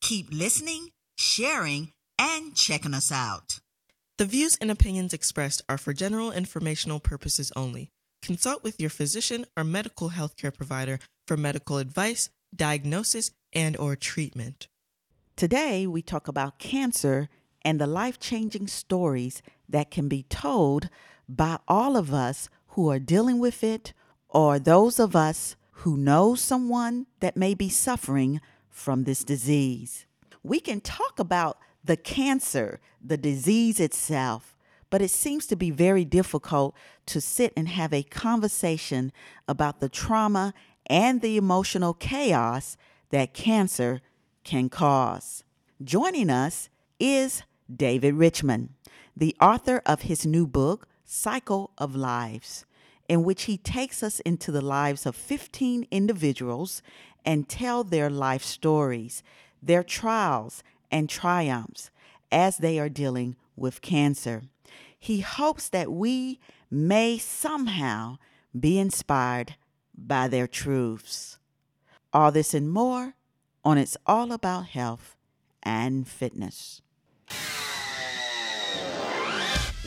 keep listening, sharing, and checking us out. The views and opinions expressed are for general informational purposes only. Consult with your physician or medical healthcare provider for medical advice, diagnosis, and or treatment. Today, we talk about cancer and the life-changing stories that can be told by all of us who are dealing with it or those of us who know someone that may be suffering from this disease. We can talk about the cancer, the disease itself, but it seems to be very difficult to sit and have a conversation about the trauma and the emotional chaos that cancer can cause. Joining us is David Richman, the author of his new book, Cycle of Lives, in which he takes us into the lives of 15 individuals and tell their life stories, their trials and triumphs as they are dealing with cancer. He hopes that we may somehow be inspired by their truths. All this and more on It's All About Health and Fitness.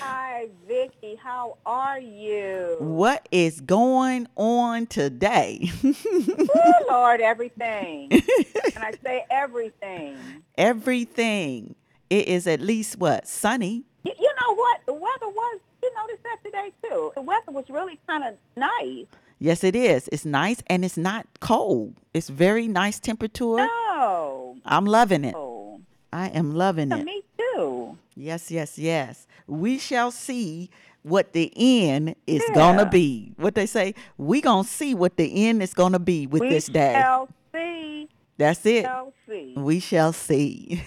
Hi, Vicky. How are you? What is going on today? oh, Lord, everything. and I say everything. Everything. It is at least what? Sunny. You, you know what? The weather was, you noticed that today too. The weather was really kind of nice. Yes, it is. It's nice and it's not cold. It's very nice temperature. No. I'm loving it. Oh, I am loving it. me. Yes, yes, yes. We shall see what the end is Yeah. gonna be. What they say, we gonna see what the end is gonna be with we this day. We shall see. That's it. Shall see. We shall see.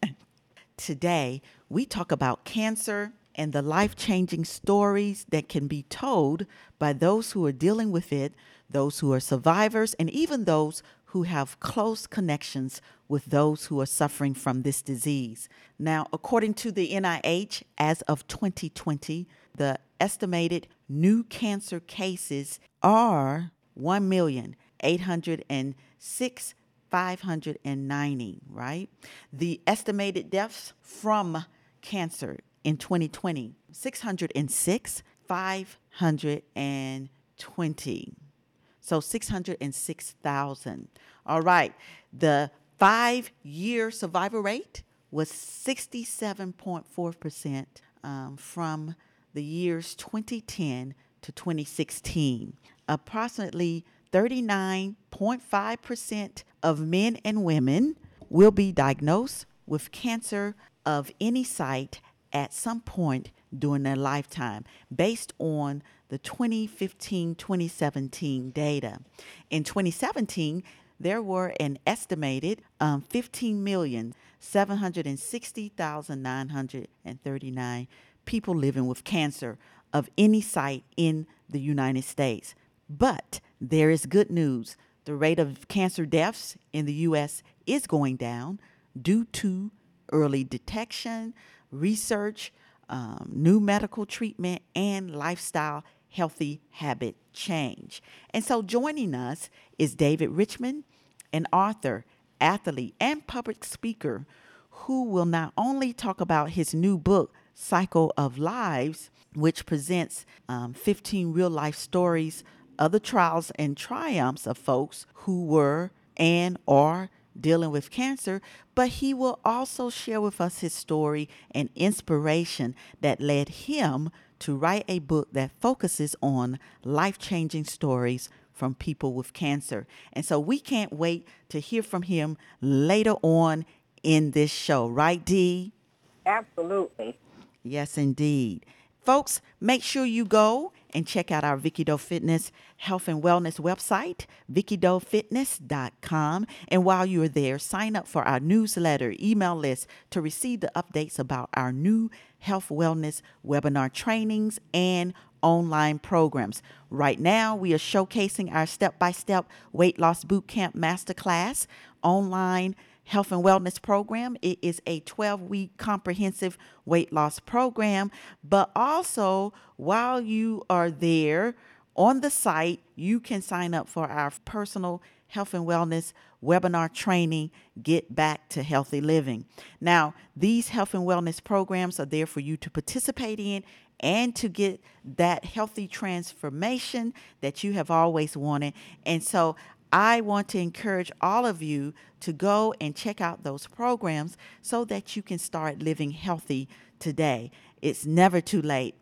Today, we talk about cancer and the life changing stories that can be told by those who are dealing with it, those who are survivors, and even those who have close connections with those who are suffering from this disease. Now, according to the NIH, as of 2020, the estimated new cancer cases are 1,806. 590, right? The estimated deaths from cancer in 2020, 606, 520. So 606,000. All right. The five year survival rate was 67.4% um, from the years 2010 to 2016. Approximately 39.5% of men and women will be diagnosed with cancer of any site at some point during their lifetime based on the 2015 2017 data. In 2017, there were an estimated um, 15,760,939 people living with cancer of any site in the United States. But there is good news. The rate of cancer deaths in the U.S. is going down due to early detection, research, um, new medical treatment, and lifestyle healthy habit change. And so joining us is David Richman, an author, athlete, and public speaker who will not only talk about his new book, Cycle of Lives, which presents um, 15 real life stories of the trials and triumphs of folks who were and are dealing with cancer, but he will also share with us his story and inspiration that led him to write a book that focuses on life changing stories from people with cancer. And so we can't wait to hear from him later on in this show, right, Dee? Absolutely. Yes, indeed. Folks, make sure you go and check out our Vicky Doe Fitness health and wellness website, VickyDoeFitness.com. And while you're there, sign up for our newsletter, email list to receive the updates about our new health wellness webinar trainings and online programs. Right now, we are showcasing our step by step weight loss bootcamp masterclass online health and wellness program. It is a 12 week comprehensive weight loss program. But also, while you are there on the site, you can sign up for our personal health and wellness webinar training, Get Back to Healthy Living. Now, these health and wellness programs are there for you to participate in and to get that healthy transformation that you have always wanted. And so I want to encourage all of you to go and check out those programs so that you can start living healthy today. It's never too late.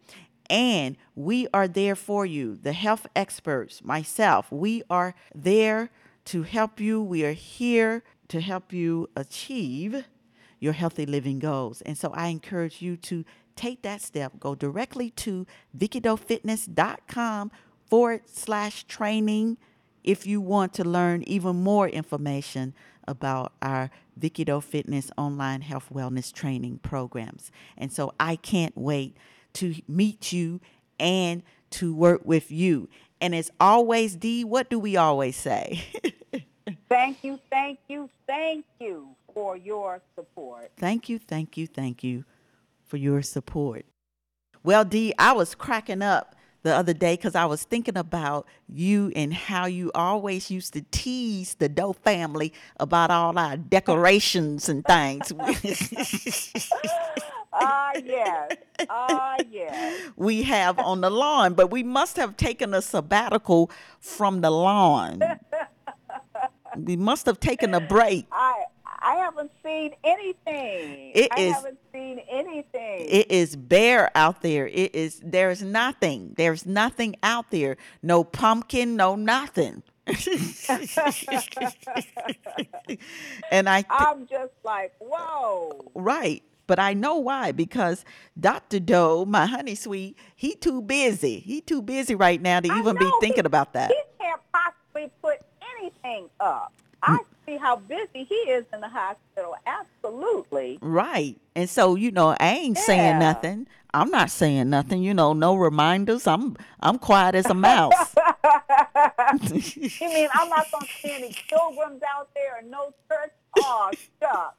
And we are there for you, the health experts, myself. We are there to help you. We are here to help you achieve your healthy living goals. And so I encourage you to take that step. Go directly to VickyDoeFitness.com forward slash training if you want to learn even more information about our Vicky Doe Fitness online health wellness training programs. And so I can't wait to meet you and to work with you. And as always, Dee, what do we always say? thank you, thank you, thank you for your support. Thank you, thank you, thank you for your support. Well, Dee, I was cracking up the other day because I was thinking about you and how you always used to tease the Doe family about all our decorations and things. Ah, yes. Ah, yes. We have on the lawn, but we must have taken a sabbatical from the lawn. we must have taken a break. I I haven't seen anything. It I is- haven't seen anything. It is bare out there. It is there's nothing. There's nothing out there. No pumpkin, no nothing. and I th- I'm just like, whoa. right, but I know why because Dr. Doe, my honey sweet, he too busy. He too busy right now to I even be thinking he- about that. He can't possibly put anything up. I mm. See how busy he is in the hospital. Absolutely. Right. And so, you know, I ain't saying nothing. I'm not saying nothing, you know, no reminders. I'm I'm quiet as a mouse. You mean I'm not going to see any pilgrims out there and no church? Oh,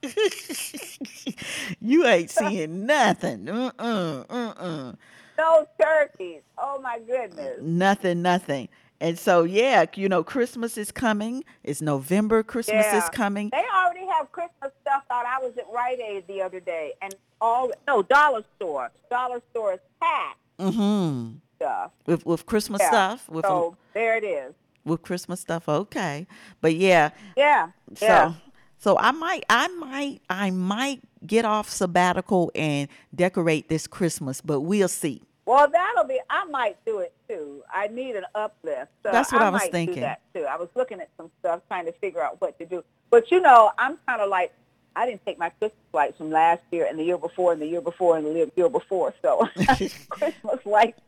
you ain't seeing nothing. Uh-uh, uh-uh. No turkeys. Oh, my goodness. Nothing, nothing. And so, yeah, you know, Christmas is coming. It's November. Christmas is coming. They already have Christmas stuff out. I was at Rite Aid the other day, and all no dollar store. Dollar store is packed Mm-hmm. stuff. With with Christmas Yeah. stuff. With so there it is. with Christmas stuff. Okay. But yeah, Yeah. So Yeah. so I might I might I might get off sabbatical and decorate this Christmas, but we'll see. Well, that'll be. I might do it too. I need an uplift. So That's what I was might thinking. Do that too. I was looking at some stuff, trying to figure out what to do. But you know, I'm kind of like. I didn't take my Christmas lights from last year and the year before and the year before and the year- year before. So Christmas lights,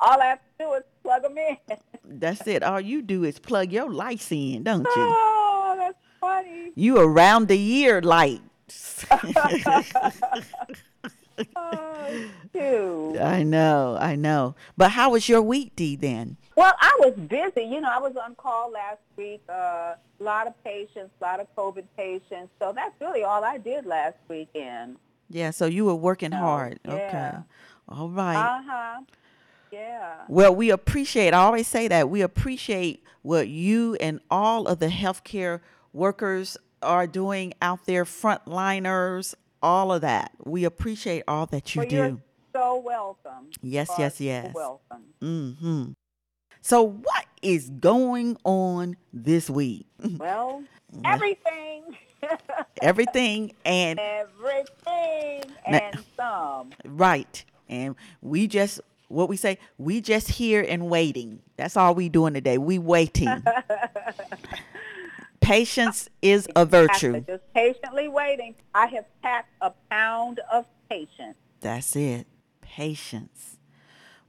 all I have to do is plug them in. That's it. All you do is plug your lights in, don't you? Oh, that's funny. You around the year lights. Oh. I know, I know. But how was your week, Dee, then? Well, I was busy. You know, I was on call last week. A uh, lot of patients, a lot of COVID patients. So that's really all I did last weekend. Yeah, so you were working Oh, hard. Okay. All right. Uh huh. Yeah. Well, we appreciate, I always say that, we appreciate what you and all of the healthcare workers are doing out there, frontliners, all of that. We appreciate all that you well, do. you're so welcome. Yes, are yes, so yes. Welcome. hmm So, what is going on this week? Well, everything. Everything and everything and some. right. And we just what we say, we just here and waiting. That's all we doing today. We waiting. Patience is a virtue. Just patiently waiting. I have packed a pound of patience. That's it. Patience.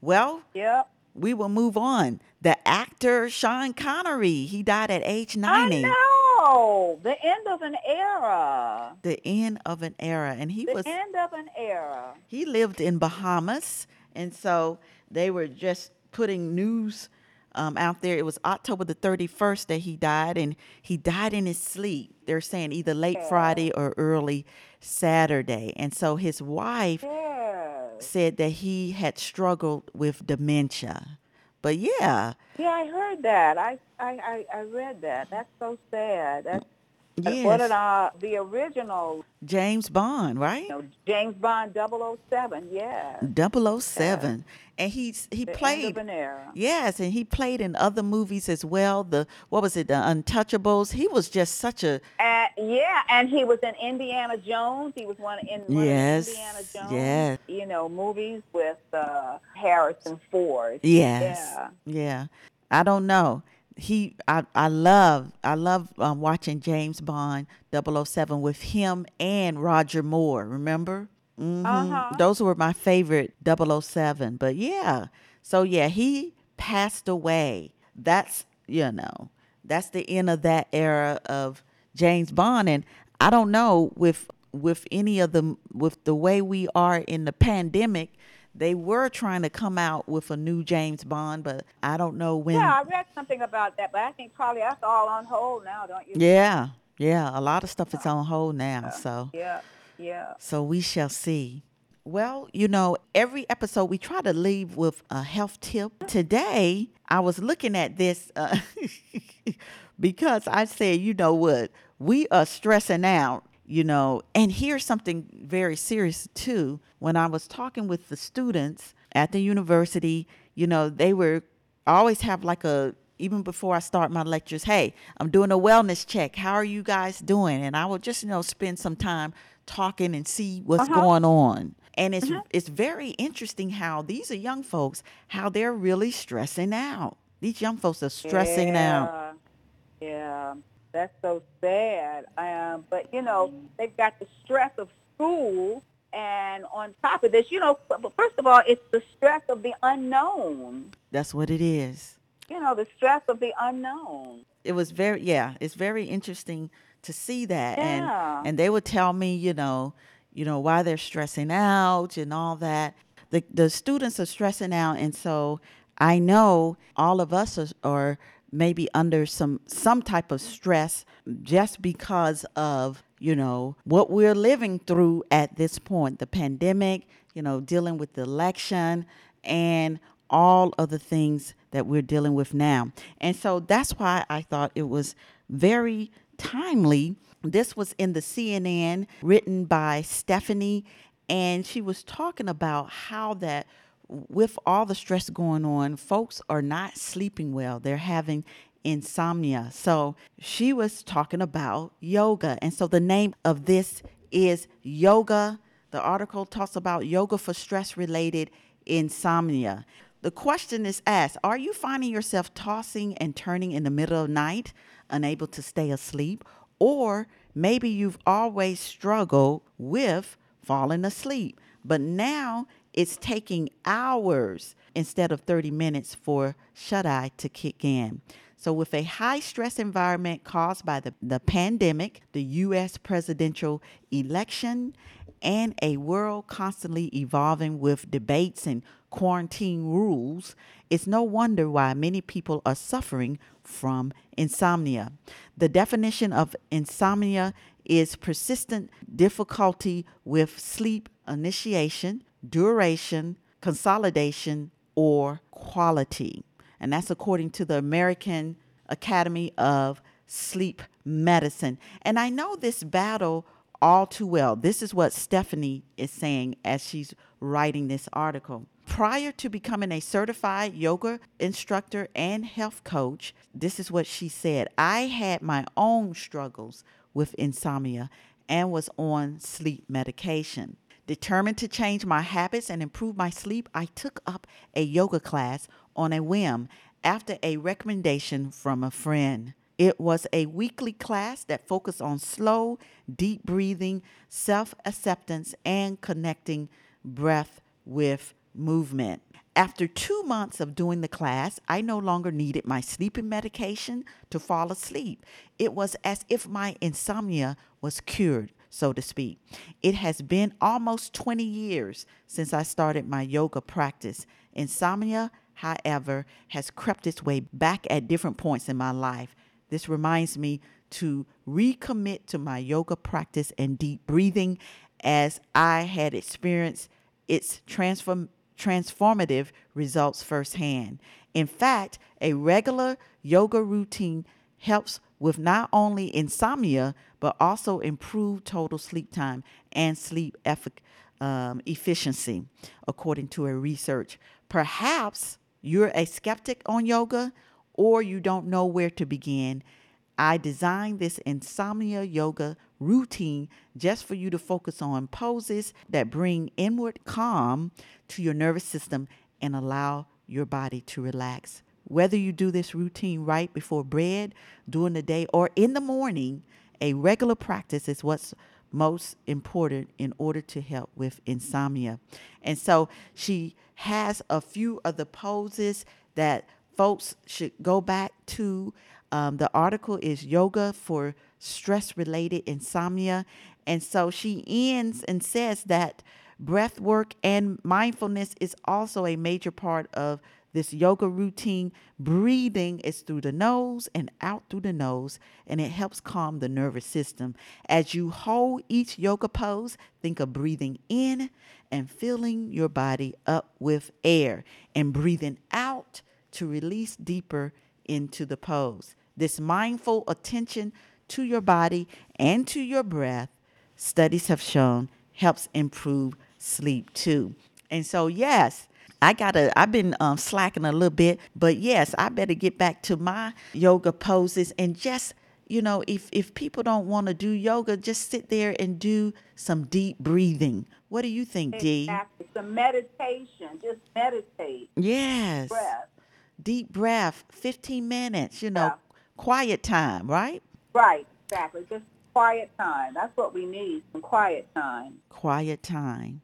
Well, Yep. we will move on. The actor Sean Connery, he died at age 90. I know. The end of an era. The end of an era. And he The was The end of an era. he lived in Bahamas, and so they were just putting news um, out there. It was October the 31st that he died, and he died in his sleep. They're saying either late Friday or early Saturday. And so his wife Yes. said that he had struggled with dementia. But yeah, Yeah, I heard that. I I, I, I read that. That's so sad. That's what yes, did uh, the original James Bond, right? you know, James Bond 007, yeah. 007. And he's he The played an. Yes, and he played in other movies as well. The what was it, The Untouchables? He was just such a Uh, yeah, and he was in Indiana Jones. He was one in one Yes, of Indiana Jones, yes. you know, movies with uh, Harrison Ford. yes, Yeah. yeah. I don't know. He, I, I love, I love um, watching James Bond 007 with him and Roger Moore. Remember? hmm Uh-huh. Those were my favorite 007. But yeah, so yeah, he passed away. That's you know, that's the end of that era of James Bond. And I don't know with with any of the with the way we are in the pandemic. They were trying to come out with a new James Bond, but I don't know when. Yeah, I read something about that, but I think probably that's all on hold now, don't you? yeah, yeah, a lot of stuff is uh, on hold now. Uh, so Yeah, yeah. So we shall see. Well, you know, every episode we try to leave with a health tip. Mm-hmm. Today, I was looking at this uh, because I said, you know what, we are stressing out, you know, and here's something very serious too. When I was talking with the students at the university, you know, they were I always have like a even before I start my lectures, hey, I'm doing a wellness check. How are you guys doing? And I will just, you know, spend some time talking and see what's uh-huh. going on. And it's mm-hmm. it's very interesting how these are young folks, how they're really stressing out. These young folks are stressing out. Yeah, Yeah, that's so sad. Um, but you know, they've got the stress of school, and on top of this, you know, but first of all, it's the stress of the unknown. That's what it is. You know, the stress of the unknown. it was very yeah it's very interesting to see that Yeah. and and they would tell me you know you know why they're stressing out and all that the the students are stressing out and so i know all of us are, are maybe under some some type of stress just because of you know what we're living through at this point the pandemic you know dealing with the election and all of the things that we're dealing with now. And so that's why I thought it was very timely. This was in the CNN, written by Stephanie, and she was talking about how that with all the stress going on, folks are not sleeping well. They're having insomnia. So she was talking about yoga. And so the name of this is Yoga. The article talks about yoga for stress related insomnia. The question is asked Are you finding yourself tossing and turning in the middle of the night, unable to stay asleep? Or maybe you've always struggled with falling asleep, but now it's taking hours instead of 30 minutes for shut eye to kick in. So, with a high stress environment caused by the, the pandemic, the U.S. presidential election, and a world constantly evolving with debates and quarantine rules, it's no wonder why many people are suffering from insomnia. The definition of insomnia is persistent difficulty with sleep initiation, duration, consolidation, or quality. And that's according to the American Academy of Sleep Medicine. And I know this battle all too well. This is what Stephanie is saying as she's writing this article. Prior to becoming a certified yoga instructor and health coach, this is what she said I had my own struggles with insomnia and was on sleep medication. Determined to change my habits and improve my sleep, I took up a yoga class on a whim after a recommendation from a friend. It was a weekly class that focused on slow, deep breathing, self acceptance, and connecting breath with movement. After two months of doing the class, I no longer needed my sleeping medication to fall asleep. It was as if my insomnia was cured, so to speak. It has been almost 20 years since I started my yoga practice. Insomnia, however, has crept its way back at different points in my life. This reminds me to recommit to my yoga practice and deep breathing as I had experienced its transform- transformative results firsthand. In fact, a regular yoga routine helps with not only insomnia, but also improved total sleep time and sleep effic- um, efficiency, according to a research. Perhaps you're a skeptic on yoga or you don't know where to begin. I designed this insomnia yoga routine just for you to focus on poses that bring inward calm to your nervous system and allow your body to relax. Whether you do this routine right before bed, during the day, or in the morning, a regular practice is what's most important in order to help with insomnia. And so she has a few of the poses that folks should go back to. Um, the article is Yoga for Stress Related Insomnia. And so she ends and says that breath work and mindfulness is also a major part of this yoga routine. Breathing is through the nose and out through the nose, and it helps calm the nervous system. As you hold each yoga pose, think of breathing in and filling your body up with air, and breathing out to release deeper into the pose. This mindful attention to your body and to your breath, studies have shown, helps improve sleep too. And so, yes, I gotta. I've been um, slacking a little bit, but yes, I better get back to my yoga poses and just you know, if if people don't want to do yoga, just sit there and do some deep breathing. What do you think, Dee? Exactly. Some meditation. Just meditate. Yes. Breath. Deep breath. Fifteen minutes. You know, yeah. quiet time. Right. Right. Exactly. Just quiet time. That's what we need. Some quiet time. Quiet time.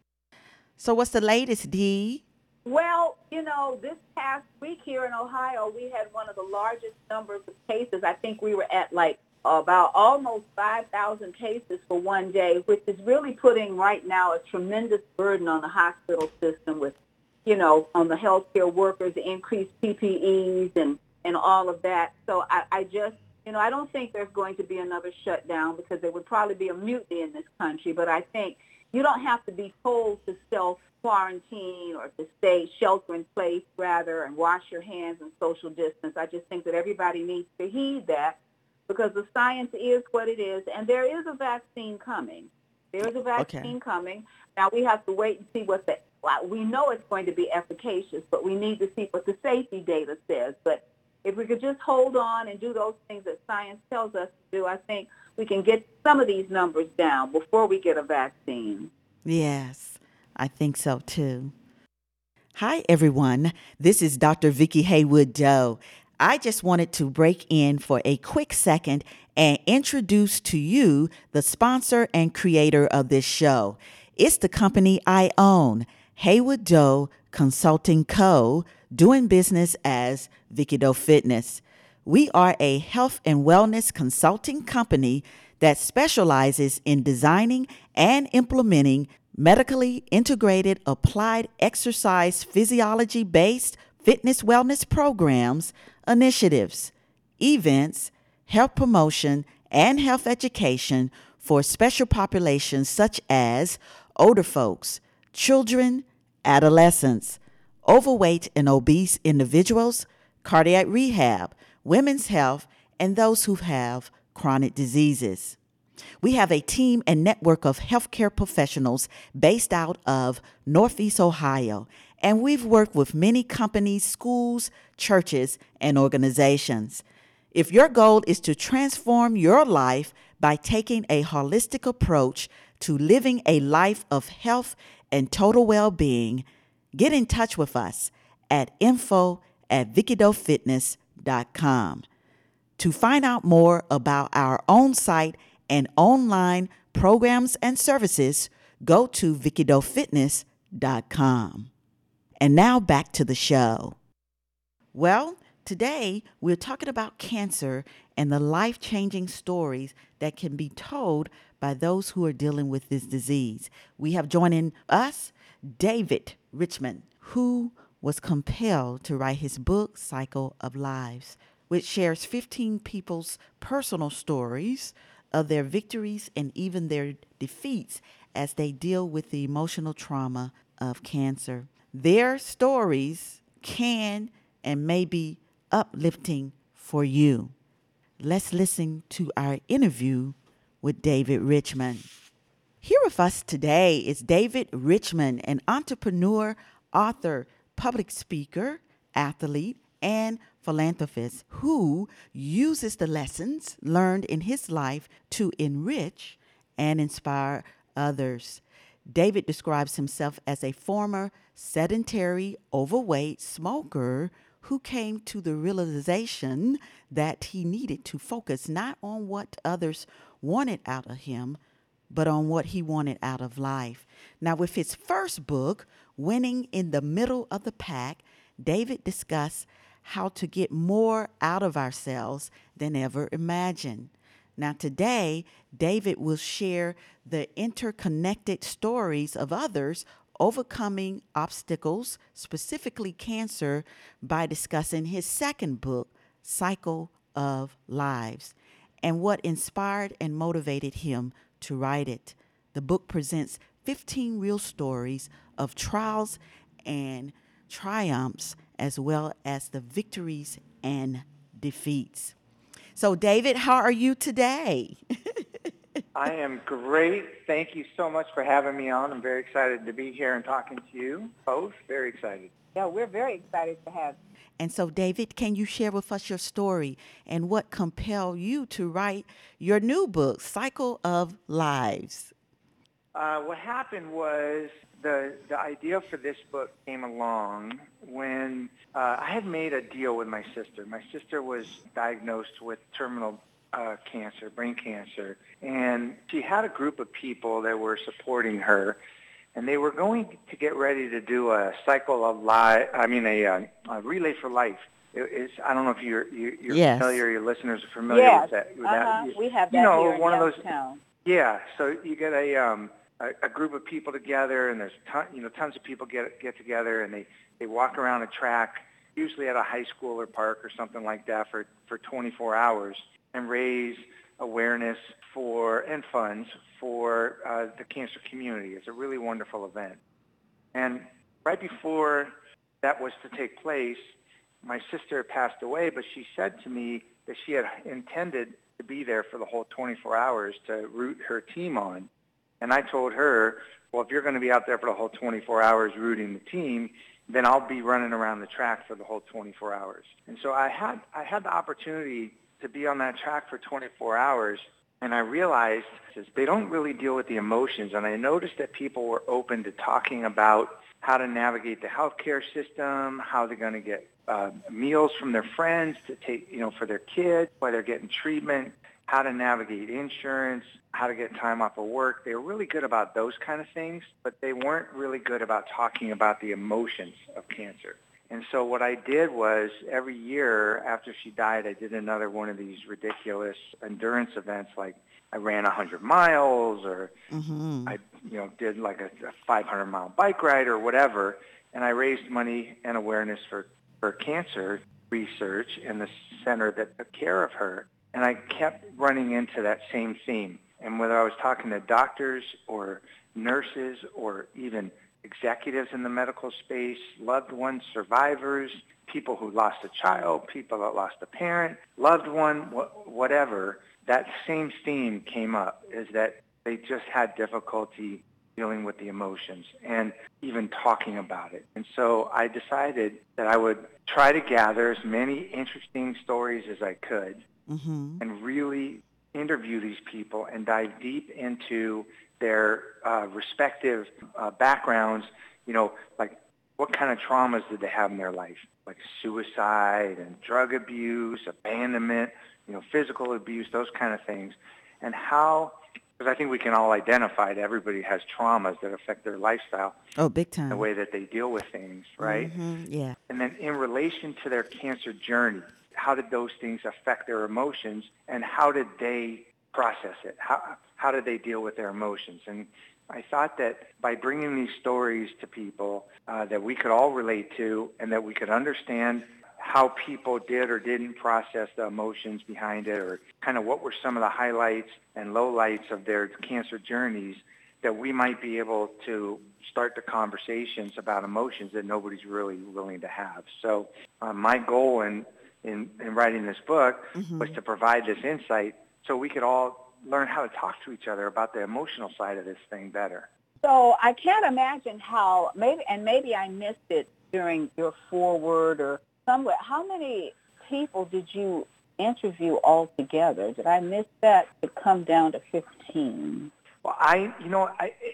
So, what's the latest, Dee? Well, you know, this past week here in Ohio, we had one of the largest numbers of cases. I think we were at like about almost 5,000 cases for one day, which is really putting right now a tremendous burden on the hospital system with, you know, on the healthcare workers, the increased PPEs and, and all of that. So I, I just, you know, I don't think there's going to be another shutdown because there would probably be a mutiny in this country. But I think you don't have to be told to self quarantine or to stay shelter in place rather and wash your hands and social distance. I just think that everybody needs to heed that because the science is what it is and there is a vaccine coming. There is a vaccine okay. coming. Now we have to wait and see what the well, we know it's going to be efficacious, but we need to see what the safety data says. But if we could just hold on and do those things that science tells us to do, I think we can get some of these numbers down before we get a vaccine. Yes. I think so too. Hi, everyone. This is Dr. Vicki Haywood Doe. I just wanted to break in for a quick second and introduce to you the sponsor and creator of this show. It's the company I own, Haywood Doe Consulting Co., doing business as Vicki Doe Fitness. We are a health and wellness consulting company that specializes in designing and implementing medically integrated applied exercise physiology based fitness wellness programs, initiatives, events, health promotion, and health education for special populations such as older folks, children, adolescents, overweight and obese individuals, cardiac rehab, women's health, and those who have chronic diseases. We have a team and network of healthcare professionals based out of Northeast Ohio, and we've worked with many companies, schools, churches, and organizations. If your goal is to transform your life by taking a holistic approach to living a life of health and total well being, get in touch with us at info at vickidoefitness.com. To find out more about our own site and online programs and services, go to vickidoefitness.com. And now back to the show. Well, today we're talking about cancer and the life changing stories that can be told by those who are dealing with this disease. We have joining us David Richman, who was compelled to write his book, Cycle of Lives, which shares 15 people's personal stories of their victories and even their defeats as they deal with the emotional trauma of cancer. Their stories can and may be uplifting for you. Let's listen to our interview with David Richman. Here with us today is David Richman, an entrepreneur, author, public speaker, athlete, and philanthropist who uses the lessons learned in his life to enrich and inspire others. David describes himself as a former sedentary, overweight smoker who came to the realization that he needed to focus not on what others wanted out of him, but on what he wanted out of life. Now, with his first book, Winning in the Middle of the Pack, David discussed how to get more out of ourselves than ever imagined. Now, today, David will share the interconnected stories of others overcoming obstacles, specifically cancer, by discussing his second book, Cycle of Lives, and what inspired and motivated him to write it. The book presents 15 real stories of trials and triumphs, as well as the victories and defeats. So, David, how are you today? I am great. Thank you so much for having me on. I'm very excited to be here and talking to you both. Very excited. Yeah, we're very excited to have you. And so, David, can you share with us your story and what compelled you to write your new book, Cycle of Lives? Uh, what happened was the the idea for this book came along when uh, I had made a deal with my sister. My sister was diagnosed with terminal uh, cancer, brain cancer, and she had a group of people that were supporting her, and they were going to get ready to do a cycle of life. I mean, a, uh, a relay for life. It, it's, I don't know if you're you, you're yes. familiar. Your listeners are familiar yes. with that. With uh-huh. that. We have that you know, here in one of those. Youngstown. Yeah, so you get a um, a, a group of people together, and there's ton, you know tons of people get get together, and they they walk around a track, usually at a high school or park or something like that for for 24 hours, and raise awareness for and funds for uh, the cancer community. It's a really wonderful event. And right before that was to take place, my sister passed away, but she said to me that she had intended to be there for the whole 24 hours to root her team on. And I told her, well, if you're going to be out there for the whole 24 hours rooting the team, then I'll be running around the track for the whole 24 hours. And so I had I had the opportunity to be on that track for 24 hours and I realized they don't really deal with the emotions and I noticed that people were open to talking about how to navigate the healthcare system, how they're going to get uh, meals from their friends to take, you know, for their kids, why they're getting treatment, how to navigate insurance, how to get time off of work. They were really good about those kind of things, but they weren't really good about talking about the emotions of cancer. And so what I did was every year after she died, I did another one of these ridiculous endurance events like I ran 100 miles or Mm-hmm. I, you know, did like a, a 500 mile bike ride or whatever. And I raised money and awareness for, for cancer research and the center that took care of her. And I kept running into that same theme. And whether I was talking to doctors or nurses or even executives in the medical space, loved ones, survivors, people who lost a child, people that lost a parent, loved one, wh- whatever, that same theme came up is that they just had difficulty dealing with the emotions and even talking about it. And so I decided that I would try to gather as many interesting stories as I could Mm-hmm. and really interview these people and dive deep into their uh, respective uh, backgrounds. You know, like what kind of traumas did they have in their life, like suicide and drug abuse, abandonment, you know, physical abuse, those kind of things, and how. Because I think we can all identify that everybody has traumas that affect their lifestyle, Oh, big time. the way that they deal with things, right? Mm-hmm, Yeah. And then in relation to their cancer journey, how did those things affect their emotions and how did they process it? How, how did they deal with their emotions? And I thought that by bringing these stories to people uh, that we could all relate to and that we could understand how people did or didn't process the emotions behind it or kind of what were some of the highlights and lowlights of their cancer journeys that we might be able to start the conversations about emotions that nobody's really willing to have. So uh, my goal in, in, in writing this book mm-hmm. was to provide this insight so we could all learn how to talk to each other about the emotional side of this thing better. So I can't imagine how maybe and maybe I missed it during your forward or somewhere. How many people did you interview altogether? Did I miss that to come down to fifteen? Well, I, you know, I, it, it,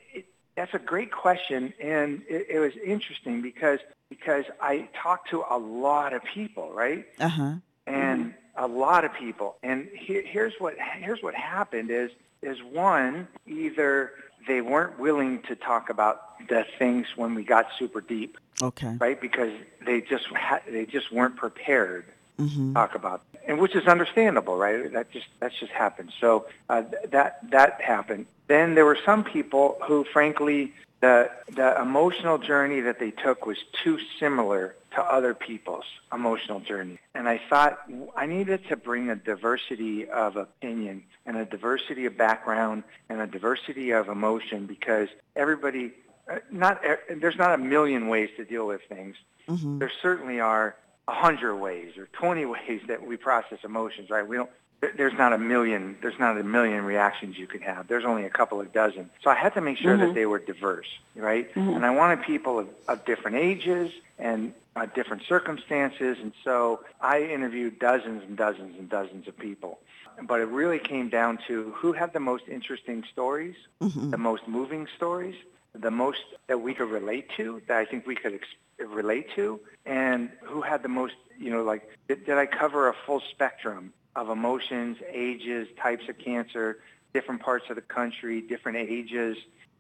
that's a great question, and it, it was interesting because because I talked to a lot of people, right? Uh huh. and a lot of people. And here, here's what here's what happened is is one either they weren't willing to talk about the things when we got super deep, Okay. right? Because they just ha- they just weren't prepared Mm-hmm. talk about, and which is understandable, right? That just that's just happened. So uh, th- that that happened. Then there were some people who, frankly, the the emotional journey that they took was too similar to other people's emotional journey, and I thought I needed to bring a diversity of opinion and a diversity of background and a diversity of emotion because everybody. uh, Not there's not a million ways to deal with things. Mm-hmm. There certainly are a hundred ways or 20 ways that we process emotions, right? We don't, there's not a million, there's not a million reactions you could have. There's only a couple of dozen. So I had to make sure that they were diverse, right? And I wanted people of, of different ages and uh, different circumstances. And so I interviewed dozens and dozens and dozens of people. But it really came down to who had the most interesting stories, Mm-hmm. the most moving stories, the most that we could relate to, that I think we could ex- relate to, and who had the most, you know, like, did, did I cover a full spectrum of emotions, ages, types of cancer, different parts of the country, different ages,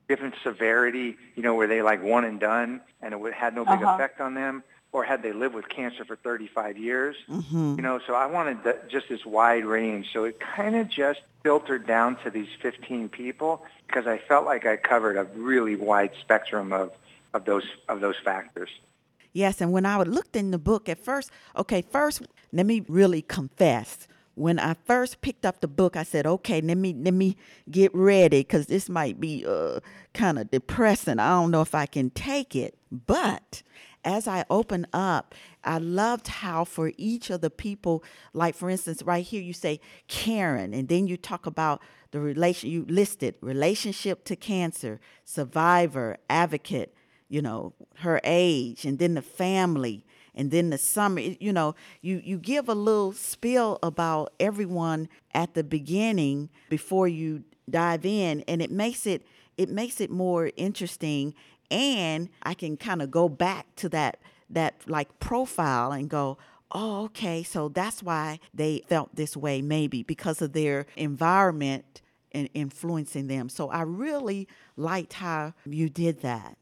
different severity, you know, were they like one and done and it would- had no big Uh-huh. effect on them? Or had they lived with cancer for 35 years? Mm-hmm. You know, so I wanted the, just this wide range. So it kind of just filtered down to these 15 people because I felt like I covered a really wide spectrum of, of those of those factors. Yes, and when I looked in the book at first, okay, first let me really confess. When I first picked up the book, I said, "Okay, let me let me get ready because this might be uh, kind of depressing. I don't know if I can take it." But as I open up, I loved how for each of the people, like for instance, right here you say Karen, and then you talk about the relation you listed relationship to cancer, survivor, advocate, you know, her age, and then the family, and then the summer. You know, you you give a little spiel about everyone at the beginning before you dive in, and it makes it it makes it more interesting. And I can kind of go back to that that like profile and go, oh, okay, so that's why they felt this way, maybe because of their environment and influencing them. So I really liked how you did that.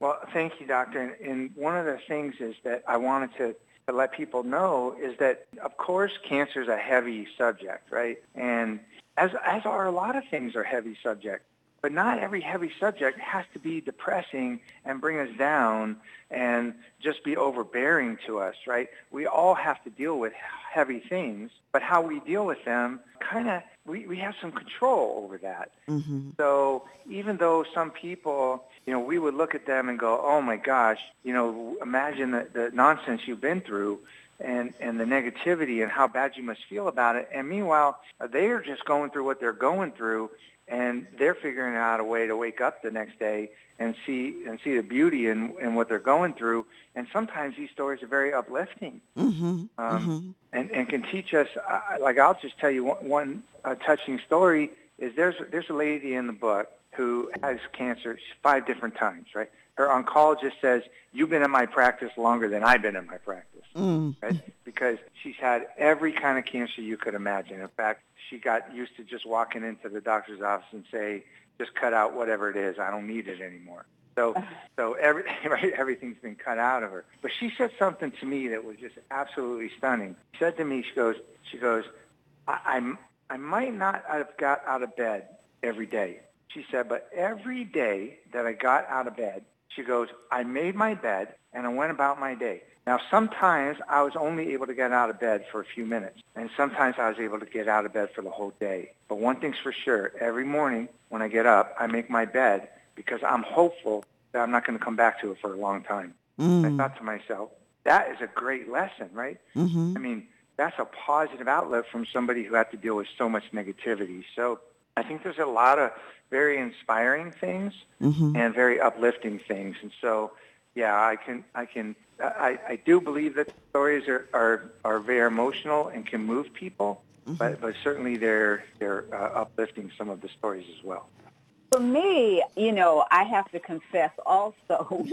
Well, thank you, doctor. And, and one of the things is that I wanted to, to let people know is that, of course, cancer is a heavy subject, right? And as as are a lot of things are heavy subject. But not every heavy subject has to be depressing and bring us down and just be overbearing to us, right? We all have to deal with heavy things, but how we deal with them, kind of, we, we have some control over that. Mm-hmm. So even though some people, you know, we would look at them and go, oh my gosh, you know, imagine the, the nonsense you've been through and, and the negativity and how bad you must feel about it. And meanwhile, they are just going through what they're going through and they're figuring out a way to wake up the next day and see and see the beauty in, in what they're going through. And sometimes these stories are very uplifting Mm-hmm. um, mm-hmm. and, and can teach us. Uh, like I'll just tell you one, one uh, touching story is there's there's a lady in the book who has cancer five different times. Right, her oncologist says you've been in my practice longer than I've been in my practice. Mm. Right, because she's had every kind of cancer you could imagine. In fact, she got used to just walking into the doctor's office and say, just cut out whatever it is. I don't need it anymore. So, so every, right, everything's been cut out of her. But she said something to me that was just absolutely stunning. She said to me, she goes, she goes, I, I'm, I might not have got out of bed every day. She said, but every day that I got out of bed, she goes, I made my bed and I went about my day. Now, sometimes I was only able to get out of bed for a few minutes, and sometimes I was able to get out of bed for the whole day. But one thing's for sure, every morning when I get up, I make my bed because I'm hopeful that I'm not going to come back to it for a long time. I Mm. thought to myself, that is a great lesson, right? Mm-hmm. I mean, that's a positive outlet from somebody who had to deal with so much negativity. So I think there's a lot of very inspiring things Mm-hmm. and very uplifting things. And so, yeah, I can, I can, I, I do believe that stories are, are, are very emotional and can move people, but, but certainly they're, they're uh, uplifting some of the stories as well. For me, you know, I have to confess also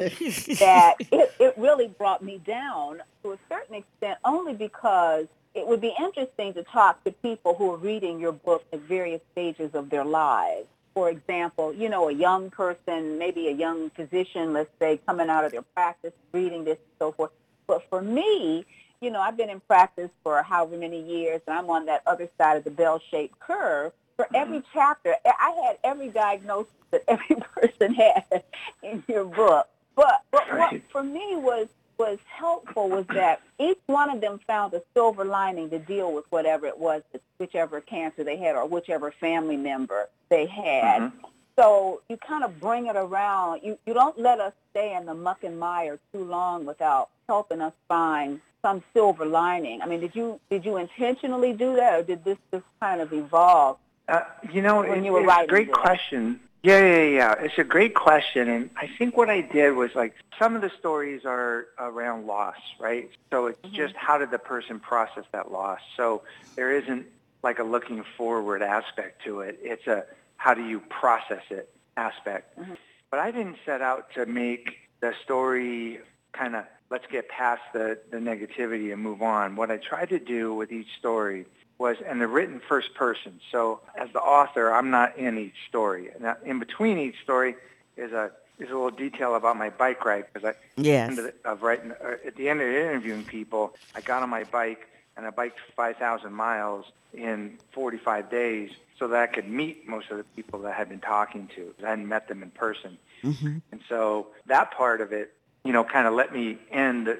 that it, it really brought me down to a certain extent only because it would be interesting to talk to people who are reading your book at various stages of their lives. For example, you know, a young person, maybe a young physician, let's say, coming out of their practice, reading this and so forth. But for me, you know, I've been in practice for however many years, and I'm on that other side of the bell-shaped curve. For mm-hmm. every chapter, I had every diagnosis that every person had in your book. But, but what for me was was helpful was that each one of them found a silver lining to deal with whatever it was, whichever cancer they had or whichever family member they had. Mhm. So you kind of bring it around. You you don't let us stay in the muck and mire too long without helping us find some silver lining. I mean, did you did you intentionally do that, or did this just kind of evolve? Uh, you know, When it- you were it's a writing great this. question. Yeah, yeah, yeah. It's a great question, and I think what I did was like some of the stories are around loss, right? So it's Mm-hmm. just how did the person process that loss. So there isn't like a looking forward aspect to it. It's a how do you process it aspect. Mm-hmm. But I didn't set out to make the story kind of let's get past the, the negativity and move on. What I tried to do with each story was, and they're written first person. So as the author, I'm not in each story. Now, in between each story is a is a little detail about my bike ride because I Yes. the, of writing uh, at the end of interviewing people, I got on my bike and I biked 5,000 miles in 45 days so that I could meet most of the people that I had been talking to. I hadn't met them in person. Mm-hmm. And so that part of it, you know, kind of let me end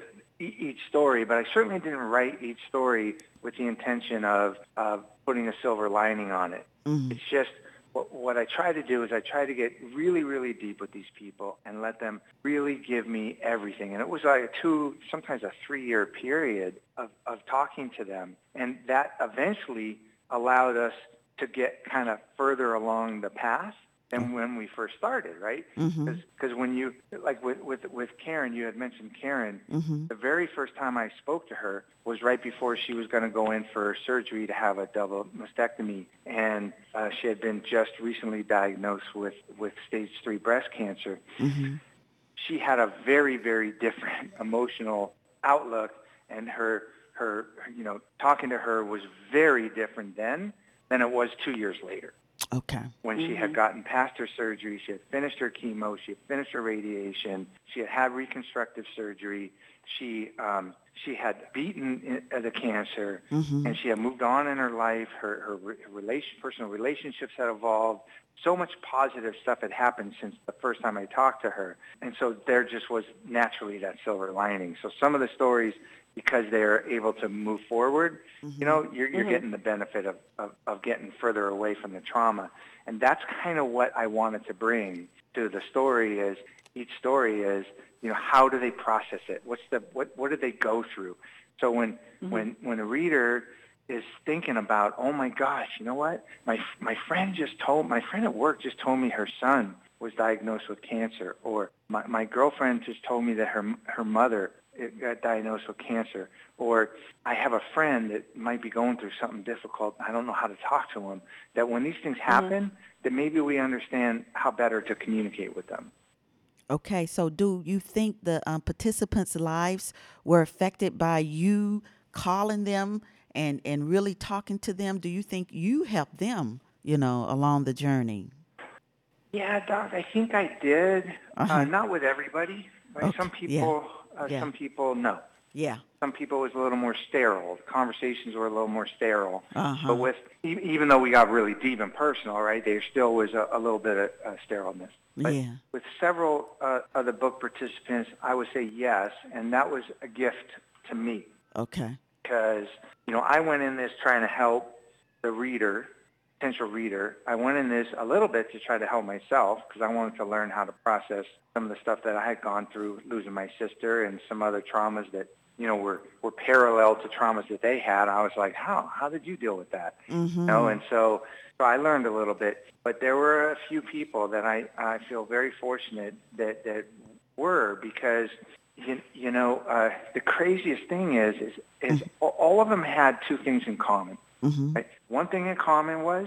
each story, but I certainly didn't write each story with the intention of, of putting a silver lining on it. Mm-hmm. It's just what, what I try to do is I try to get really, really deep with these people and let them really give me everything. And it was like a two, sometimes a three-year period of, of talking to them. And that eventually allowed us to get kind of further along the path than when we first started, right? Mm-hmm. Because when you, like with, with, with Karen, you had mentioned Karen, Mm-hmm. the very first time I spoke to her was right before she was going to go in for surgery to have a double mastectomy, and uh, she had been just recently diagnosed with, with stage three breast cancer. Mm-hmm. She had a very, very different emotional outlook, and her, her, you know, talking to her was very different then than it was two years later Okay. when she had gotten past her surgery, she had finished her chemo, she had finished her radiation, she had had reconstructive surgery, she um, she had beaten i- the cancer, Mm-hmm. and she had moved on in her life. Her her re- relation, personal relationships had evolved. So much positive stuff had happened since the first time I talked to her, and so there just was naturally that silver lining. So some of the stories, because they are able to move forward, you know, you're, you're mm-hmm. getting the benefit of, of, of getting further away from the trauma. And that's kind of what I wanted to bring to the story is each story is, you know, how do they process it? What's the, what, what did they go through? So when, mm-hmm. when, when a reader is thinking about, oh my gosh, you know what? My my friend just told my friend at work just told me her son was diagnosed with cancer, or my my girlfriend just told me that her her mother got diagnosed with cancer, or I have a friend that might be going through something difficult. I don't know how to talk to him. That when these things happen, mm-hmm. that maybe we understand how better to communicate with them. Okay, so do you think the um, participants' lives were affected by you calling them and and really talking to them? Do you think you helped them, you know, along the journey? Yeah, Doc, I think I did. Uh, uh-huh. Uh, not with everybody. Right? Okay. Some people, yeah. Uh, yeah. some people, no. Yeah. Some people was a little more sterile. The conversations were a little more sterile. Uh-huh. But with even though we got really deep and personal, right, there still was a, a little bit of uh, sterileness. But yeah. with several uh, of the book participants, I would say yes, and that was a gift to me. Okay. Because you know, I went in this trying to help the reader, potential reader. I went in this a little bit to try to help myself because I wanted to learn how to process some of the stuff that I had gone through, losing my sister and some other traumas that you know were were parallel to traumas that they had. I was like, how how did you deal with that? Mm-hmm. You know, and so so I learned a little bit. But there were a few people that I I feel very fortunate that that were because you, you know, uh, the craziest thing is, is, is mm-hmm. all of them had two things in common. Mm-hmm. Right? One thing in common was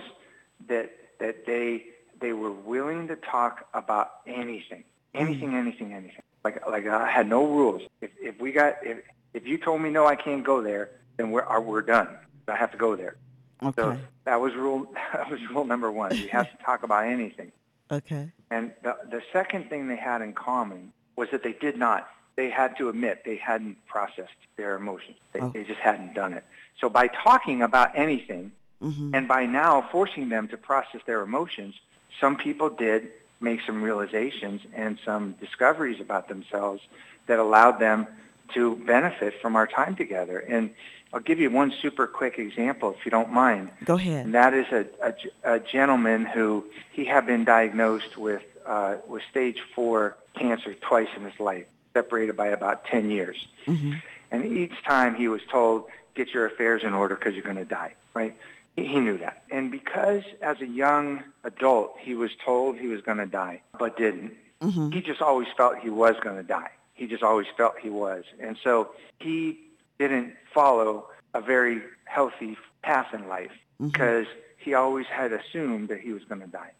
that that they they were willing to talk about anything, anything, mm-hmm. anything, anything. Like like I had no rules. If if we got if if you told me no, I can't go there, then we're uh, we're done. I have to go there. Okay. So that was rule. That was rule number one. You have to talk about anything. Okay. And the the second thing they had in common was that they did not they had to admit they hadn't processed their emotions. They, oh. they just hadn't done it. So by talking about anything mm-hmm. and by now forcing them to process their emotions, some people did make some realizations and some discoveries about themselves that allowed them to benefit from our time together. And I'll give you one super quick example, if you don't mind. Go ahead. And that is a, a, a gentleman who he had been diagnosed with uh, with stage four cancer twice in his life separated by about 10 years. Mm-hmm. And each time he was told, get your affairs in order because you're going to die, right? He, knew that. And because as a young adult he was told he was going to die, but didn't, mm-hmm. he just always felt he was going to die. He just always felt he was. And so he didn't follow a very healthy path in life mm-hmm. because he always had assumed that he was going to die.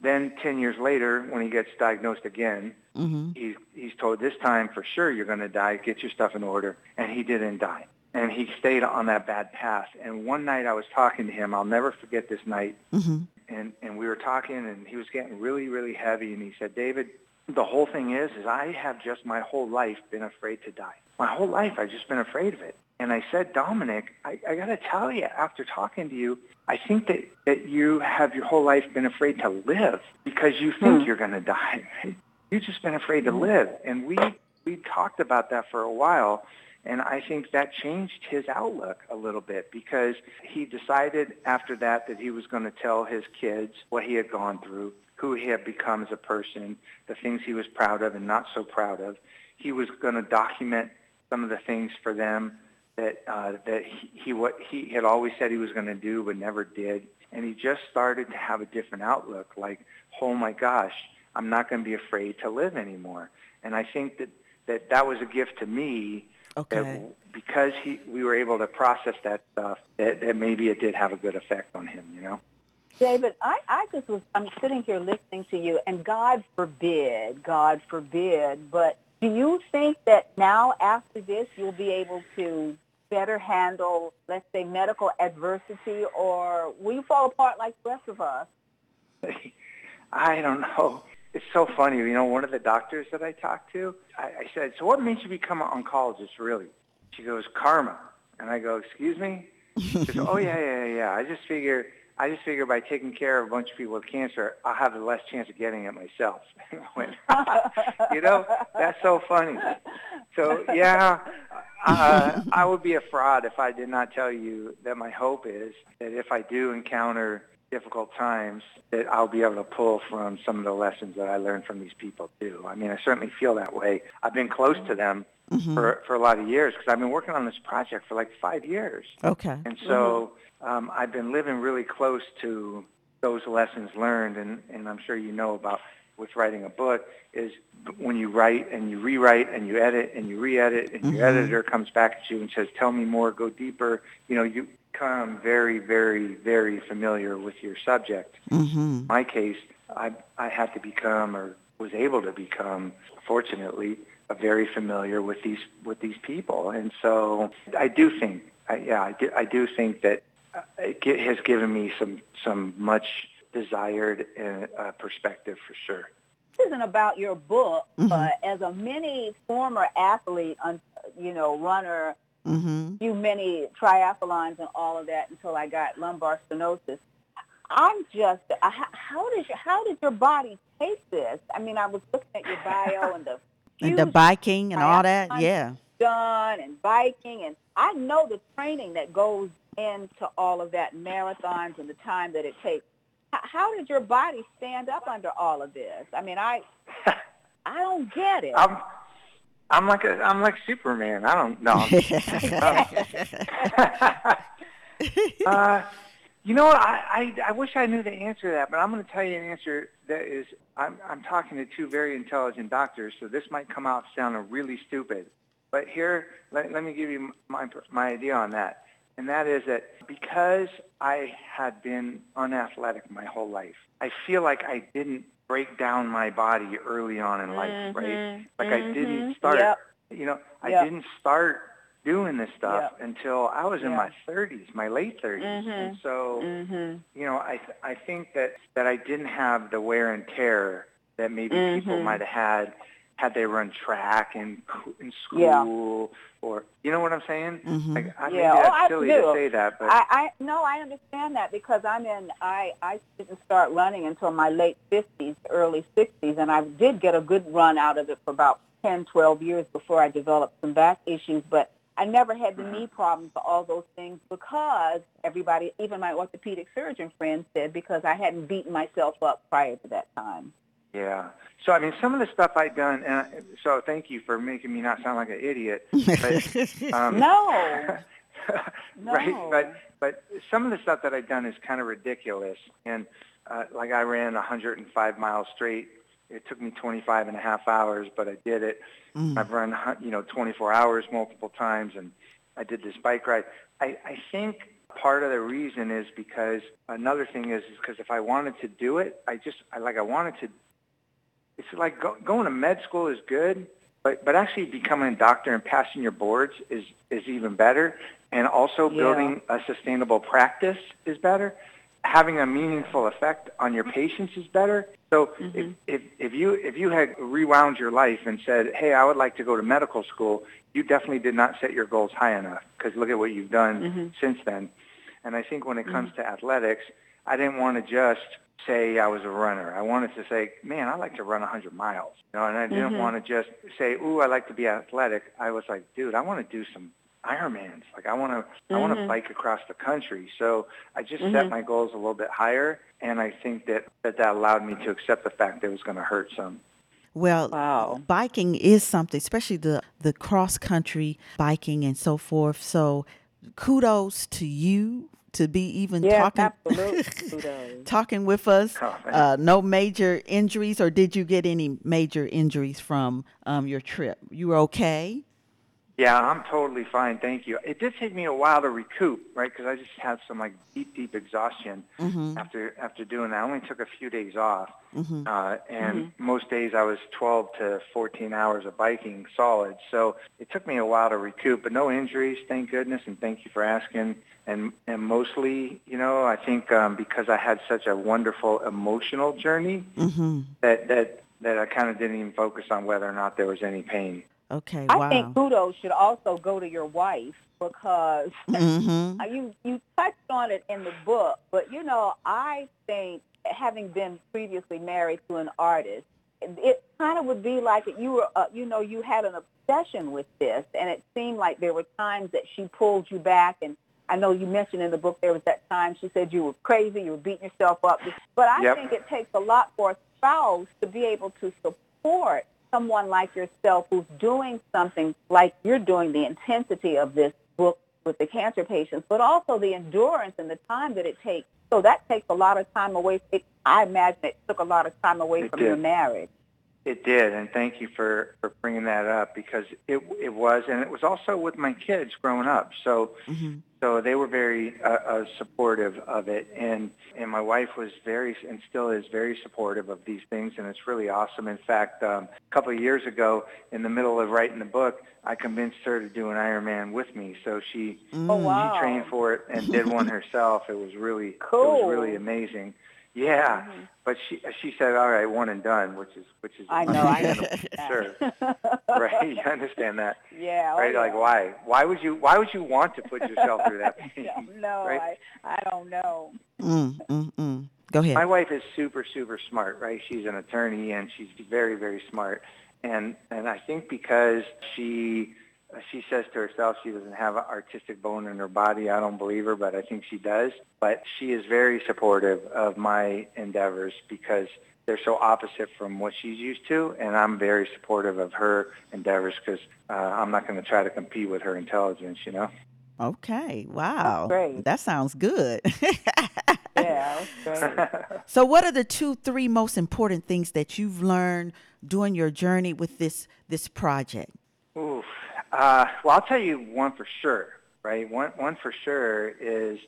Then 10 years later, when he gets diagnosed again, mm-hmm. he's, he's told this time for sure you're going to die, get your stuff in order. And he didn't die. And he stayed on that bad path. And one night I was talking to him. I'll never forget this night. Mm-hmm. And, and we were talking, and he was getting really, really heavy. And he said, David, the whole thing is, is I have just my whole life been afraid to die. My whole life I've just been afraid of it. And I said, Dominic, I, I got to tell you, after talking to you, I think that, that you have your whole life been afraid to live because you think hmm. you're going to die. You've just been afraid to live. And we, we talked about that for a while. And I think that changed his outlook a little bit because he decided after that that he was going to tell his kids what he had gone through, who he had become as a person, the things he was proud of and not so proud of. He was going to document some of the things for them that uh, that he, he what he had always said he was going to do but never did, and he just started to have a different outlook. Like, oh my gosh, I'm not going to be afraid to live anymore. And I think that that that was a gift to me. Uh, okay. because he we were able to process that stuff, that, that maybe it did have a good effect on him. You know. David, I, I just was, I'm sitting here listening to you, and God forbid, God forbid, but do you think that now after this you'll be able to better handle, let's say, medical adversity, or will you fall apart like the rest of us? I don't know. It's so funny. You know, one of the doctors that I talked to, I, I said, so what made you become an oncologist, really? She goes, karma. And I go, excuse me? She goes, oh, yeah, yeah, yeah. I just figure I just figure by taking care of a bunch of people with cancer, I'll have the less chance of getting it myself. you know, that's so funny. So yeah, uh, I would be a fraud if I did not tell you that my hope is that if I do encounter difficult times that I'll be able to pull from some of the lessons that I learned from these people too. I mean, I certainly feel that way. I've been close to them Mm-hmm. for for a lot of years because I've been working on this project for like five years, Okay. and so um, I've been living really close to those lessons learned. And and I'm sure you know about with writing a book is when you write and you rewrite and you edit and you re-edit and your editor comes back at you and says, "Tell me more, go deeper." You know, you become very, very, very familiar with your subject. Mm-hmm. In my case, I I had to become or was able to become, fortunately, very familiar with these with these people, and so I do think, I, yeah, I do, I do think that uh, it has given me some some much desired uh, uh, perspective for sure. This isn't about your book, Mhm. but as a many former athlete, you know, runner, Mm-hmm. do many triathlons and all of that until I got lumbar stenosis. I'm just, uh, how, how did you, how did your body take this? I mean, I was looking at your bio and the And the biking and all that, yeah. done and biking, and I know the training that goes into all of that, marathons and the time that it takes. How did your body stand up under all of this? I mean, I, I don't get it. I'm I'm like a I'm like Superman. I don't know. uh, you know what? I, I I wish I knew the answer to that, but I'm going to tell you an answer that is I'm I'm talking to two very intelligent doctors, so this might come out sounding really stupid. But here, let, let me give you my my idea on that, and that is that because I had been unathletic my whole life, I feel like I didn't break down my body early on in life, right? Mhm, Like I didn't start, yep. you know, I Yep. didn't start doing this stuff Yep. until I was in my 30s, my late 30s, Mhm. and so hmm you know, I th- I think that that I didn't have the wear and tear that maybe people Mhm. might have had had they run track in in Yeah. school or you know what I'm saying? Mhm. Like I, Yeah. maybe Oh, that's I silly to say that, but I, I no, I understand that because I'm in. I I didn't start running until my late fifties, early sixties, and I did get a good run out of it for about 10, 12 years before I developed some back issues. But I never had the knee problems or all those things because everybody, even my orthopedic surgeon friend, said because I hadn't beaten myself up prior to that time. Yeah. So I mean, some of the stuff I've done, and I, so thank you for making me not sound like an idiot. But, um, No. right? No. But but some of the stuff that I've done is kind of ridiculous. And uh, like I ran 105 miles straight. It took me 25 and a half hours, but I did it. Mm. I've run you know 24 hours multiple times, and I did this bike ride. I, I think part of the reason is because another thing is because if I wanted to do it, I just I like I wanted to. It's like go, going to med school is good, but but actually becoming a doctor and passing your boards is is even better. And also Yeah. building a sustainable practice is better. Having a meaningful effect on your patients is better. So if, mm-hmm. if if you if you had rewound your life and said, "Hey, I would like to go to medical school," you definitely did not set your goals high enough because look at what you've done mm-hmm. since then. And I think when it comes mm-hmm. to athletics, I didn't want to just say I was a runner. I wanted to say, man, I like to run 100 miles. You know, and I didn't mm-hmm. want to just say, ooh, I like to be athletic. I was like, dude, I want to do some Ironmans. Like I want to, I want to mm-hmm. bike across the country. So I just set mm-hmm. my goals a little bit higher, and I think that that, that allowed me to accept the fact that it was going to hurt some. Well, Wow. biking is something, especially the the cross country biking and so forth. So, kudos to you to be even talking talking with us. Oh. Uh, no major injuries, or did you get any major injuries from um, your trip? You were okay. Yeah, I'm totally fine. Thank you. It did take me a while to recoup, right? Because I just had some like deep, deep exhaustion after after doing that. I only took a few days off, uh, and most days I was 12 to 14 hours of biking solid. So it took me a while to recoup, but no injuries, thank goodness, and thank you for asking. And and mostly, you know, I think um, because I had such a wonderful emotional journey Mm-hmm. that that that I kind of didn't even focus on whether or not there was any pain. Okay. I wow. think kudos should also go to your wife because mm-hmm. You you touched on it in the book, but you know, I think having been previously married to an artist, it, it kind of would be like you were, uh, you know, you had an obsession with this, and it seemed like there were times that she pulled you back, and I know you mentioned in the book there was that time she said you were crazy, you were beating yourself up. But I Yep. think it takes a lot for a spouse to be able to support someone like yourself who's doing something like you're doing, the intensity of this book with the cancer patients, but also the endurance and the time that it takes. So that takes a lot of time away. It, I imagine it took a lot of time away It from your marriage. It did, and thank you for, for bringing that up because it it was, and it was also with my kids growing up. So Mhm. so they were very uh, uh, supportive of it, and and my wife was very and still is very supportive of these things, and it's really awesome. In fact, um, a couple of years ago, in the middle of writing the book, I convinced her to do an Ironman with me. So she Oh, wow. she trained for it and did one herself. It was really cool. it was really amazing. Yeah, but she she said, "All right, one and done," which is which is I know. I understandable, understand. sure, right? You understand that, Yeah. oh, right? Like, yeah. why? Why would you? Why would you want to put yourself through that? I pain, don't right? I, I don't know. Mm, mm, mm. Go ahead. My wife is super, super smart, right? She's an attorney and she's very, very smart. And and I think because she she says to herself she doesn't have an artistic bone in her body. I don't believe her, but I think she does. But she is very supportive of my endeavors because they're so opposite from what she's used to, and I'm very supportive of her endeavors because uh, I'm not going to try to compete with her intelligence, you know. Okay. Wow. great. That sounds good. Yeah, so, what are the two, three most important things that you've learned during your journey with this this project? Oof. Uh, well, I'll tell you one for sure, right? One one for sure is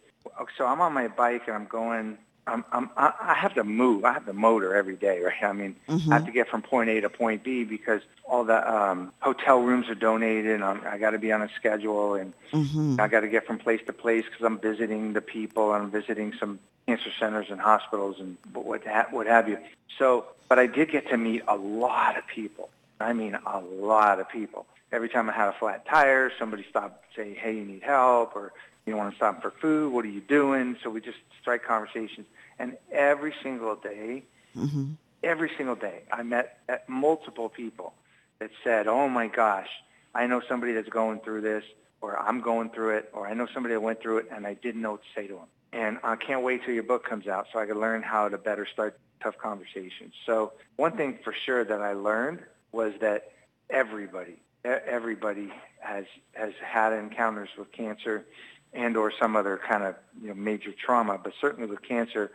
so I'm on my bike and I'm going. I'm, I'm I have to move. I have the motor every day, right? I mean, I have to get from point A to point B because all the um, hotel rooms are donated. And I'm, I got to be on a schedule, and Mm-hmm. I got to get from place to place because I'm visiting the people. I'm visiting some cancer centers and hospitals and what ha- what have you. So, but I did get to meet a lot of people. I mean, a lot of people. Every time I had a flat tire, somebody stopped saying, "Hey, you need help," or "You want to stop for food? What are you doing?" So we just strike conversations, and every single day, Mm-hmm. every single day, I met uh, multiple people that said, "Oh my gosh, I know somebody that's going through this, or I'm going through it, or I know somebody that went through it, and I didn't know what to say to them." And I can't wait till your book comes out so I can learn how to better start tough conversations. So one thing for sure that I learned was that everybody, everybody has has had encounters with cancer and or some other kind of you know major trauma, but certainly with cancer,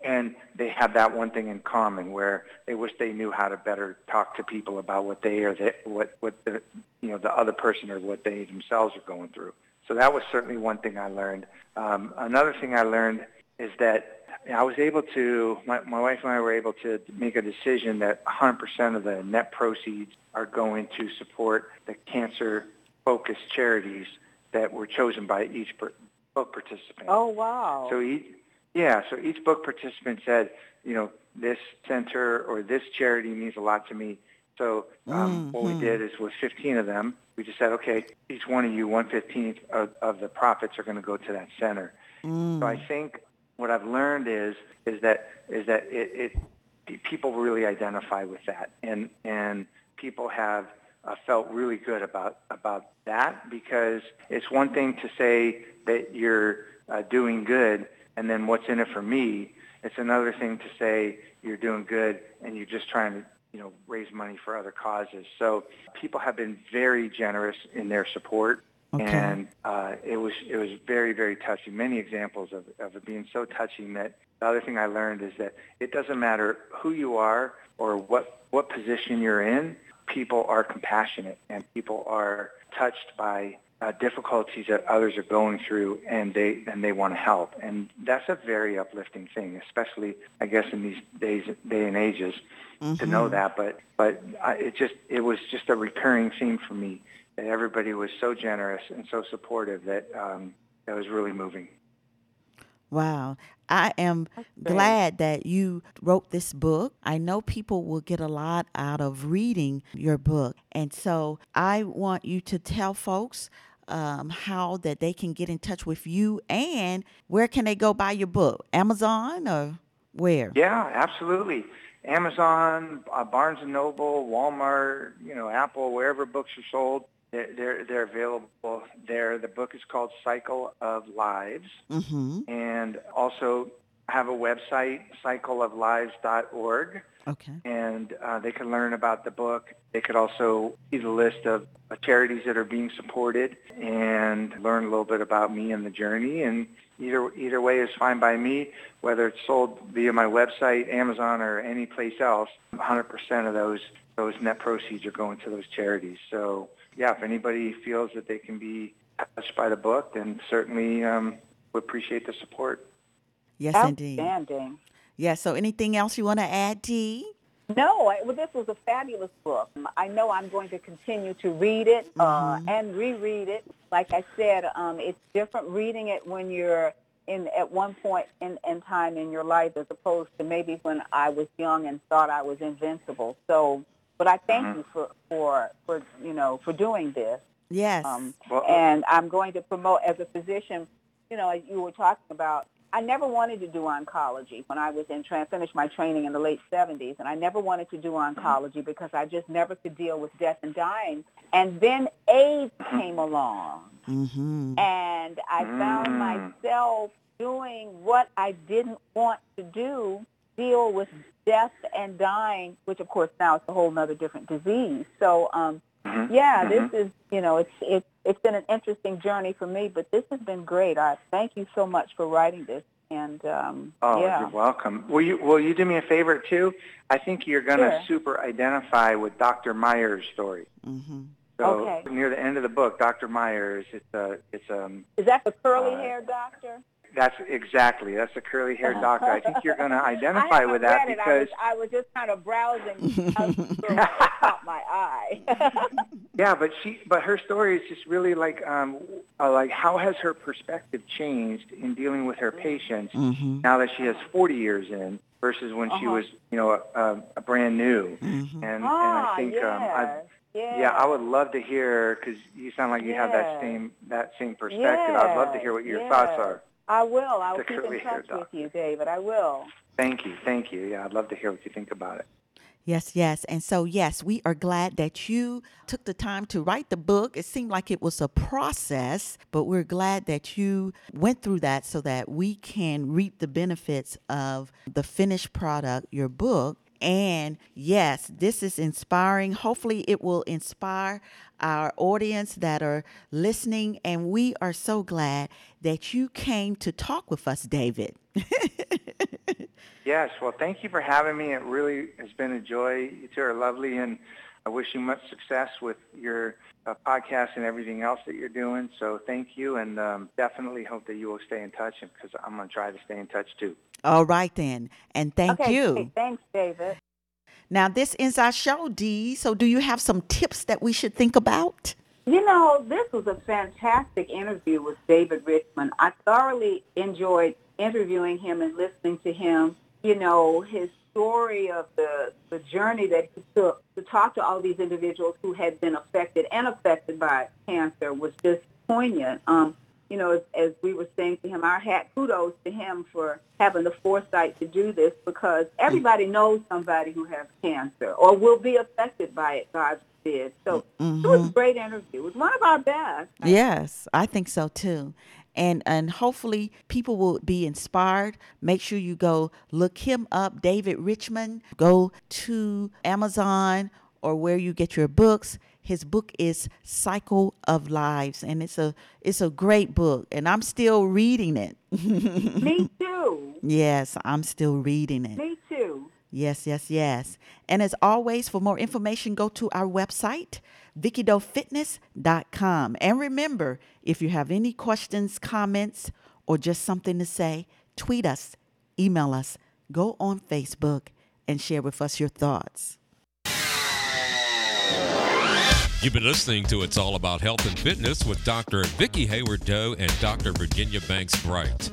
and they have that one thing in common where they wish they knew how to better talk to people about what they or they, what what the you know the other person or what they themselves are going through. So that was certainly one thing I learned. Um, another thing I learned is that I was able to, my, my wife and I were able to make a decision that 100% of the net proceeds are going to support the cancer-focused charities that were chosen by each per, book participant. Oh wow. So each, yeah, so each book participant said, you know, this center or this charity means a lot to me. So um, mm, what we hmm. did is with 15 of them, we just said, okay, each one of you, 115th of, of the profits are going to go to that center. So mm. I think what I've learned is is that is that it, it people really identify with that, and and people have uh, felt really good about about that because it's one thing to say that you're uh, doing good, and then what's in it for me. It's another thing to say you're doing good and you're just trying to you know raise money for other causes. So people have been very generous in their support. Okay. And uh, it was it was very very touching. Many examples of, of it being so touching that the other thing I learned is that it doesn't matter who you are or what what position you're in. People are compassionate and people are touched by uh, difficulties that others are going through, and they and they want to help. And that's a very uplifting thing, especially I guess in these days day and ages to know that. But but I, it just it was just a recurring theme for me that everybody was so generous and so supportive that um, that was really moving. Wow. I am glad that you wrote this book. I know people will get a lot out of reading your book. And so I want you to tell folks um, how that they can get in touch with you and where can they go buy your book? Amazon or where? Yeah, absolutely. Amazon, uh, Barnes and Noble, Walmart, you know, Apple, wherever books are sold. They're, they're, available there. The book is called Cycle of Lives. Mm-hmm. And also have a website, cycleoflives.org. Okay. and uh, they can learn about the book. They could also see the list of uh, charities that are being supported and learn a little bit about me and the journey. And either either way is fine by me, whether it's sold via my website, Amazon, or any place else. 100% of those those net proceeds are going to those charities. So yeah, if anybody feels that they can be touched by the book, then certainly um, we appreciate the support. Yes, indeed. Outstanding. Yeah. So, anything else you want to add, Dee? No, I- well, this was a fabulous book. I know I'm going to continue to read it uh, and reread it. Like I said, um, it's different reading it when you're in at one point in, in time in your life as opposed to maybe when I was young and thought I was invincible. So, but I thank you for, for, for, you know, for doing this. Yes. Um, Well- and I'm going to promote as a physician. You know, as you were talking about, I never wanted to do oncology when I was in tra- finished my training in the late 70s, and I never wanted to do oncology because I just never could deal with death and dying. And then AIDS came along, mm-hmm. and I found Mm. myself doing what I didn't want to do, deal with death and dying, which of course now it's a whole other different disease. So, um, Mhm. yeah, Mhm. this is, you know, it's it's it's been an interesting journey for me, but this has been great. I thank you so much for writing this, and um, Oh, yeah, you're welcome. Will you will you do me a favor too? I think you're going to Sure. super identify with Dr. Meyer's story. Mm-hmm. So Okay. near the end of the book, Dr. Myers, it's a it's um is that the curly Uh, hair doctor? That's exactly that's the curly haired doctor. I think you're going to identify haven't with that read it. because I was, I was just kind of browsing. I was so it caught my eye. yeah, but she but her story is just really like um uh, like how has her perspective changed in dealing with her patients Mm-hmm. now that she has 40 years in versus when she Uh-huh. was you know a, a, a brand new Mm-hmm. and ah, and I think yes, um I yes. Yeah, I would love to hear because you sound like you have that same that same perspective. I'd love to hear what your thoughts are. I will. I will keep in touch with you, David. I will. Thank you, thank you. Yeah, I'd love to hear what you think about it. Yes, yes. And so, yes, we are glad that you took the time to write the book. It seemed like it was a process, but we're glad that you went through that so that we can reap the benefits of the finished product, your book. And yes, this is inspiring. Hopefully, it will inspire our audience that are listening. And we are so glad that you came to talk with us, David. Yes, well, thank you for having me. It really has been a joy. You two are lovely, and I wish you much success with your uh, podcast and everything else that you're doing. So thank you, and um, definitely hope that you will stay in touch because I'm going to try to stay in touch too. All right, then. And thank okay, you. great. Thanks, David. Now, this is our show, Dee. So, do you have some tips that we should think about? You know, this was a fantastic interview with David Richman. I thoroughly enjoyed interviewing him and listening to him. You know, his story of the, the journey that he took to talk to all these individuals who had been affected and affected by cancer was just poignant. Um, you know, as, as we were saying to him, our hat kudos to him for having the foresight to do this because everybody knows somebody who has cancer or will be affected by it, God forbid. So it was a great interview. It was one of our best. Yes, I think so too. And and hopefully people will be inspired. Make sure you go look him up, David Richman. Go to Amazon or where you get your books. His book is Cycle of Lives and it's a it's a great book and I'm still reading it. Me too. yes, I'm still reading it. Me. Yes, yes, yes. And as always, for more information, go to our website, VickiDoeFitness.com. And remember, if you have any questions, comments, or just something to say, tweet us, email us, go on Facebook, and share with us your thoughts. You've been listening to It's All About Health and Fitness with Dr. Vicki Haywood Doe and Dr. Virginia Banks Bright.